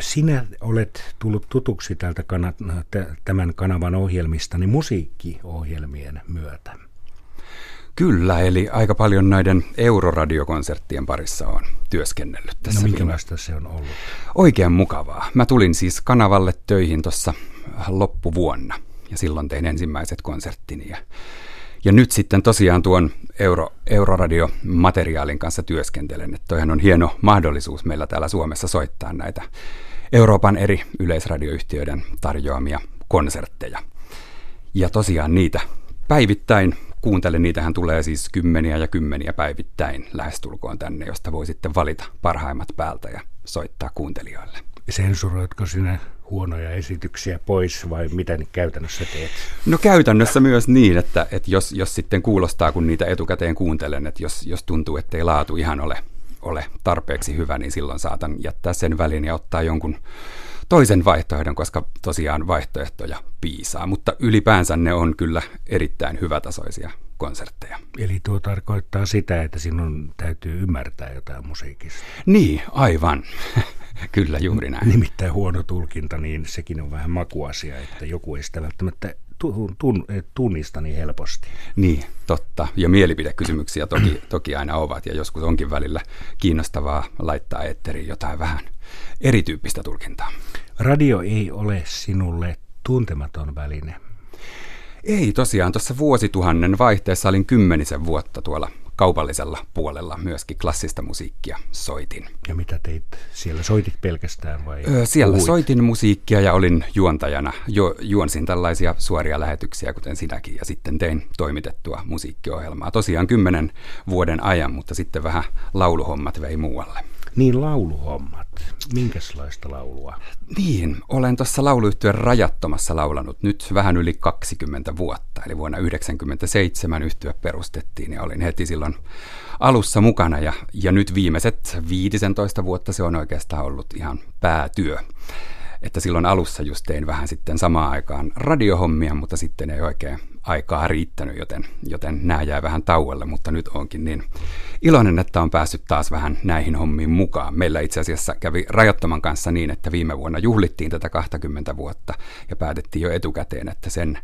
sinä olet tullut tutuksi tältä kana- tämän kanavan ohjelmista niin musiikkiohjelmien myötä. Kyllä, eli aika paljon näiden euroradiokonserttien parissa on työskennellyt tässä. No minkälaista se on ollut? Oikein mukavaa. Mä tulin siis kanavalle töihin tuossa loppuvuonna ja silloin tein ensimmäiset konserttini. Ja, ja nyt sitten tosiaan tuon Euro, Euroradio-materiaalin kanssa työskentelen. Että toihan on hieno mahdollisuus meillä täällä Suomessa soittaa näitä Euroopan eri yleisradioyhtiöiden tarjoamia konsertteja. Ja tosiaan niitä päivittäin kuuntelen, niitähän tulee siis kymmeniä ja kymmeniä päivittäin lähestulkoon tänne, josta voi sitten valita parhaimmat päältä ja soittaa kuuntelijoille. Sensuroitko sinä huonoja esityksiä pois vai mitä käytännössä teet? No käytännössä myös niin, että, että jos, jos sitten kuulostaa, kun niitä etukäteen kuuntelen, että jos, jos tuntuu, että ei laatu ihan ole, ole tarpeeksi hyvä, niin silloin saatan jättää sen välin ja ottaa jonkun toisen vaihtoehdon, koska tosiaan vaihtoehtoja piisaa, mutta ylipäänsä ne on kyllä erittäin hyvätasoisia konsertteja. Eli tuo tarkoittaa sitä, että sinun täytyy ymmärtää jotain musiikista. Niin, aivan. kyllä, juuri näin. Nimittäin huono tulkinta, niin sekin on vähän makuasia, että joku ei sitä välttämättä tunnista niin helposti. Niin, totta. Ja mielipidekysymyksiä toki, toki aina ovat, ja joskus onkin välillä kiinnostavaa laittaa eetteriin jotain vähän erityyppistä tulkintaa. Radio ei ole sinulle tuntematon väline. Ei tosiaan, tuossa vuosituhannen vaihteessa olin kymmenisen vuotta tuolla kaupallisella puolella myöskin klassista musiikkia soitin. Ja mitä teit siellä? Soitit pelkästään vai? Öö, siellä puhuit? soitin musiikkia ja olin juontajana. Jo, juonsin tällaisia suoria lähetyksiä, kuten sinäkin, ja sitten tein toimitettua musiikkiohjelmaa. Tosiaan kymmenen vuoden ajan, mutta sitten vähän lauluhommat vei muualle. Niin lauluhommat. Minkälaista laulua? Niin, olen tuossa lauluyhtyön rajattomassa laulanut nyt vähän yli 20 vuotta. Eli vuonna 1997 yhtyö perustettiin ja olin heti silloin alussa mukana. Ja, ja nyt viimeiset 15 vuotta se on oikeastaan ollut ihan päätyö että silloin alussa just tein vähän sitten samaan aikaan radiohommia, mutta sitten ei oikein aikaa riittänyt, joten, joten nämä jäi vähän tauolle, mutta nyt onkin niin iloinen, että on päässyt taas vähän näihin hommiin mukaan. Meillä itse asiassa kävi Rajattoman kanssa niin, että viime vuonna juhlittiin tätä 20 vuotta ja päätettiin jo etukäteen, että sen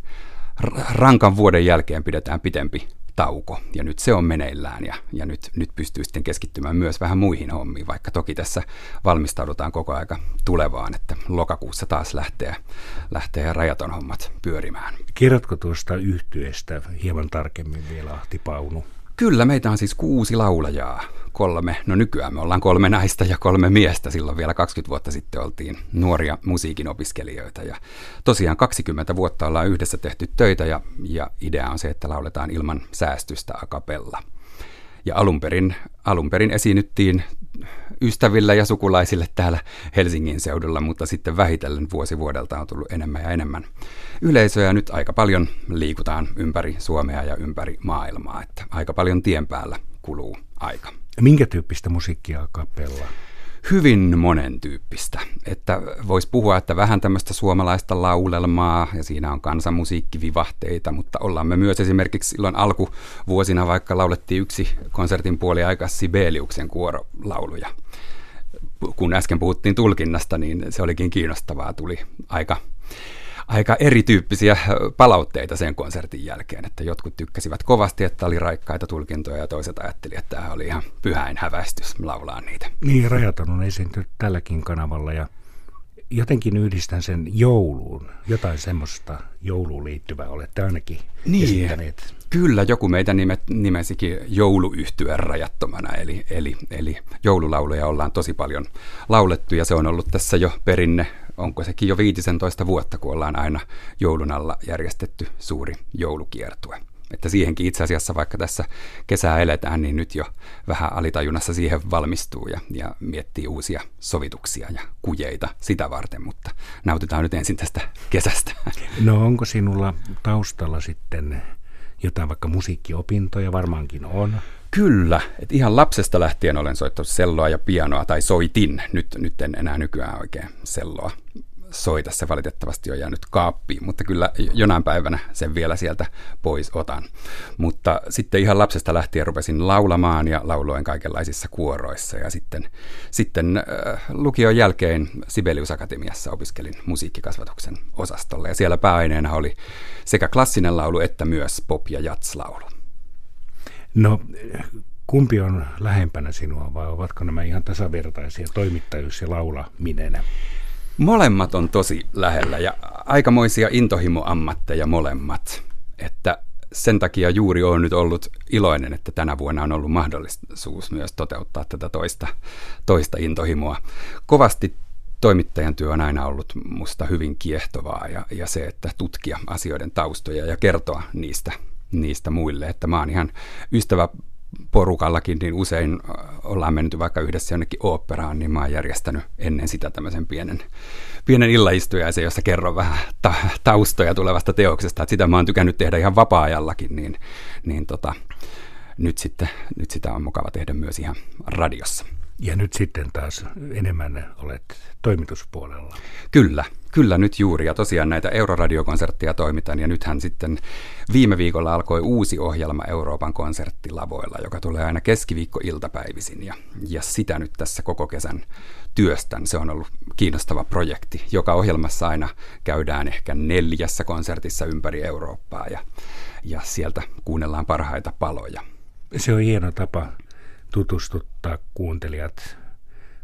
rankan vuoden jälkeen pidetään pitempi tauko ja nyt se on meneillään ja, ja nyt, nyt pystyy sitten keskittymään myös vähän muihin hommiin, vaikka toki tässä valmistaudutaan koko aika tulevaan, että lokakuussa taas lähtee, lähtee rajaton hommat pyörimään. Kerrotko tuosta yhtyeestä hieman tarkemmin vielä Ahti Paunu? Kyllä, meitä on siis kuusi laulajaa. Kolme, no nykyään me ollaan kolme naista ja kolme miestä. Silloin vielä 20 vuotta sitten oltiin nuoria musiikin opiskelijoita. Ja tosiaan 20 vuotta ollaan yhdessä tehty töitä ja, ja idea on se, että lauletaan ilman säästystä a capella. Ja alun perin, alun perin esiinnyttiin ystävillä ja sukulaisille täällä Helsingin seudulla, mutta sitten vähitellen vuosi vuodelta on tullut enemmän ja enemmän yleisöä nyt aika paljon liikutaan ympäri Suomea ja ympäri maailmaa, että aika paljon tien päällä kuluu aika. Minkä tyyppistä musiikkia kapella? hyvin monen tyyppistä. Että voisi puhua, että vähän tämmöistä suomalaista laulelmaa ja siinä on kansanmusiikkivivahteita, mutta ollaan me myös esimerkiksi silloin alkuvuosina vaikka laulettiin yksi konsertin puoli aika Sibeliuksen kuorolauluja. Kun äsken puhuttiin tulkinnasta, niin se olikin kiinnostavaa. Tuli aika aika erityyppisiä palautteita sen konsertin jälkeen, että jotkut tykkäsivät kovasti, että oli raikkaita tulkintoja ja toiset ajatteli, että tämä oli ihan pyhäin häväistys laulaa niitä. Niin, Rajaton on esiintynyt tälläkin kanavalla ja jotenkin yhdistän sen jouluun. Jotain semmoista jouluun liittyvää olette ainakin niin, esittäneet. Kyllä, joku meitä nimet, nimesikin jouluyhtyön rajattomana, eli, eli, eli joululauluja ollaan tosi paljon laulettu ja se on ollut tässä jo perinne onko sekin jo 15 vuotta, kun ollaan aina joulun alla järjestetty suuri joulukiertue. Että siihenkin itse asiassa, vaikka tässä kesää eletään, niin nyt jo vähän alitajunnassa siihen valmistuu ja, ja miettii uusia sovituksia ja kujeita sitä varten, mutta nautitaan nyt ensin tästä kesästä. No onko sinulla taustalla sitten jotain vaikka musiikkiopintoja, varmaankin on? Kyllä, että ihan lapsesta lähtien olen soittanut selloa ja pianoa, tai soitin, nyt, nyt en enää nykyään oikein selloa soita. Se valitettavasti on jäänyt kaappiin, mutta kyllä jonain päivänä sen vielä sieltä pois otan. Mutta sitten ihan lapsesta lähtien rupesin laulamaan ja lauloin kaikenlaisissa kuoroissa ja sitten, sitten äh, lukion jälkeen Sibelius Akatemiassa opiskelin musiikkikasvatuksen osastolle ja siellä pääaineena oli sekä klassinen laulu että myös pop- ja jatslaulu. No kumpi on lähempänä sinua vai ovatko nämä ihan tasavertaisia toimittajuus ja laulaminen? Molemmat on tosi lähellä ja aikamoisia intohimoammatteja molemmat. Että sen takia juuri olen nyt ollut iloinen, että tänä vuonna on ollut mahdollisuus myös toteuttaa tätä toista, toista intohimoa. Kovasti toimittajan työ on aina ollut musta hyvin kiehtovaa ja, ja se, että tutkia asioiden taustoja ja kertoa niistä, niistä muille. Että mä oon ihan ystävä porukallakin, niin usein ollaan mennyt vaikka yhdessä jonnekin oopperaan, niin mä oon järjestänyt ennen sitä tämmöisen pienen, pienen illaistujaisen, jossa kerron vähän ta- taustoja tulevasta teoksesta. Että sitä mä oon tykännyt tehdä ihan vapaa-ajallakin, niin, niin tota, nyt, sitten, nyt sitä on mukava tehdä myös ihan radiossa. Ja nyt sitten taas enemmän olet toimituspuolella. Kyllä, kyllä nyt juuri. Ja tosiaan näitä Euroradiokonsertteja toimitan. Ja nythän sitten viime viikolla alkoi uusi ohjelma Euroopan konserttilavoilla, joka tulee aina keskiviikko-iltapäivisin. Ja, ja sitä nyt tässä koko kesän työstän. Se on ollut kiinnostava projekti. Joka ohjelmassa aina käydään ehkä neljässä konsertissa ympäri Eurooppaa ja, ja sieltä kuunnellaan parhaita paloja. Se on hieno tapa tutustuttaa kuuntelijat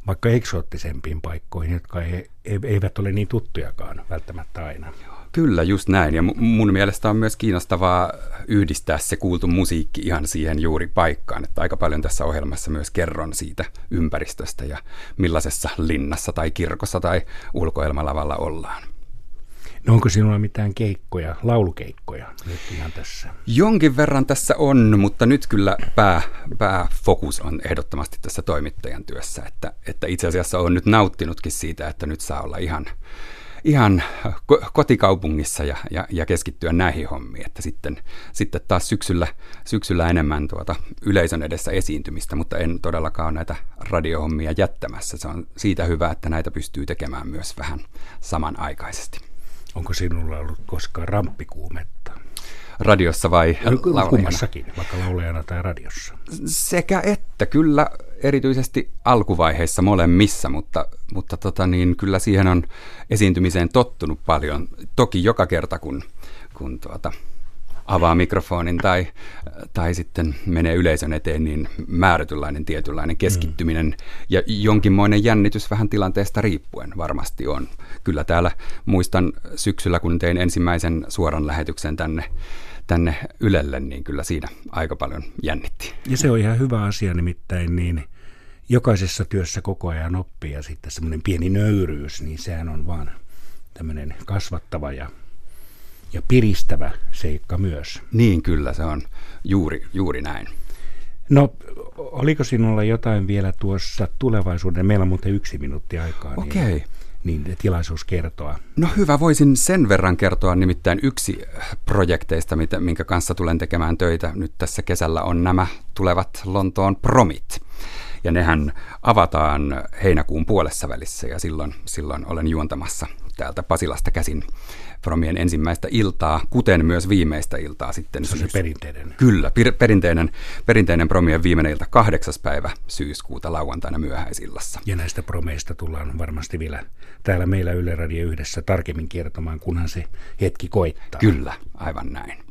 vaikka eksoottisempiin paikkoihin, jotka ei, eivät ole niin tuttujakaan välttämättä aina. Kyllä, just näin. Ja mun mielestä on myös kiinnostavaa yhdistää se kuultu musiikki ihan siihen juuri paikkaan. Että aika paljon tässä ohjelmassa myös kerron siitä ympäristöstä ja millaisessa linnassa tai kirkossa tai ulkoilmalavalla ollaan. No onko sinulla mitään keikkoja, laulukeikkoja nyt ihan tässä? Jonkin verran tässä on, mutta nyt kyllä pää, pääfokus on ehdottomasti tässä toimittajan työssä. Että, että itse asiassa olen nyt nauttinutkin siitä, että nyt saa olla ihan, ihan kotikaupungissa ja, ja, ja keskittyä näihin hommiin. Että sitten, sitten taas syksyllä, syksyllä enemmän tuota yleisön edessä esiintymistä, mutta en todellakaan näitä radiohommia jättämässä. Se on siitä hyvä, että näitä pystyy tekemään myös vähän samanaikaisesti. Onko sinulla ollut koskaan ramppikuumetta? Radiossa vai laulajana? Kummassakin, vaikka laulajana tai radiossa. Sekä että, kyllä erityisesti alkuvaiheissa molemmissa, mutta, mutta tota niin, kyllä siihen on esiintymiseen tottunut paljon. Toki joka kerta, kun, kun tuota, avaa mikrofonin tai, tai sitten menee yleisön eteen, niin määrätynlainen tietynlainen keskittyminen mm. ja jonkinmoinen jännitys vähän tilanteesta riippuen varmasti on. Kyllä täällä muistan syksyllä, kun tein ensimmäisen suoran lähetyksen tänne tänne Ylelle, niin kyllä siinä aika paljon jännitti. Ja se on ihan hyvä asia nimittäin, niin jokaisessa työssä koko ajan oppii ja sitten semmoinen pieni nöyryys, niin sehän on vaan tämmöinen kasvattava ja ja piristävä seikka myös. Niin kyllä, se on juuri, juuri näin. No, oliko sinulla jotain vielä tuossa tulevaisuuden? Meillä on muuten yksi minuutti aikaa. Niin- Okei. Niin, niin tilaisuus kertoa. No hyvä, voisin sen verran kertoa. Nimittäin yksi projekteista, minkä kanssa tulen tekemään töitä nyt tässä kesällä, on nämä tulevat Lontoon promit. Ja nehän avataan heinäkuun puolessa välissä ja silloin, silloin olen juontamassa täältä Pasilasta käsin Promien ensimmäistä iltaa, kuten myös viimeistä iltaa sitten. Se on se perinteinen. Kyllä, per, perinteinen, perinteinen Promien viimeinen ilta kahdeksas päivä syyskuuta lauantaina myöhäisillassa. Ja näistä Promeista tullaan varmasti vielä täällä meillä Yle Radio yhdessä tarkemmin kertomaan, kunhan se hetki koittaa. Kyllä, aivan näin.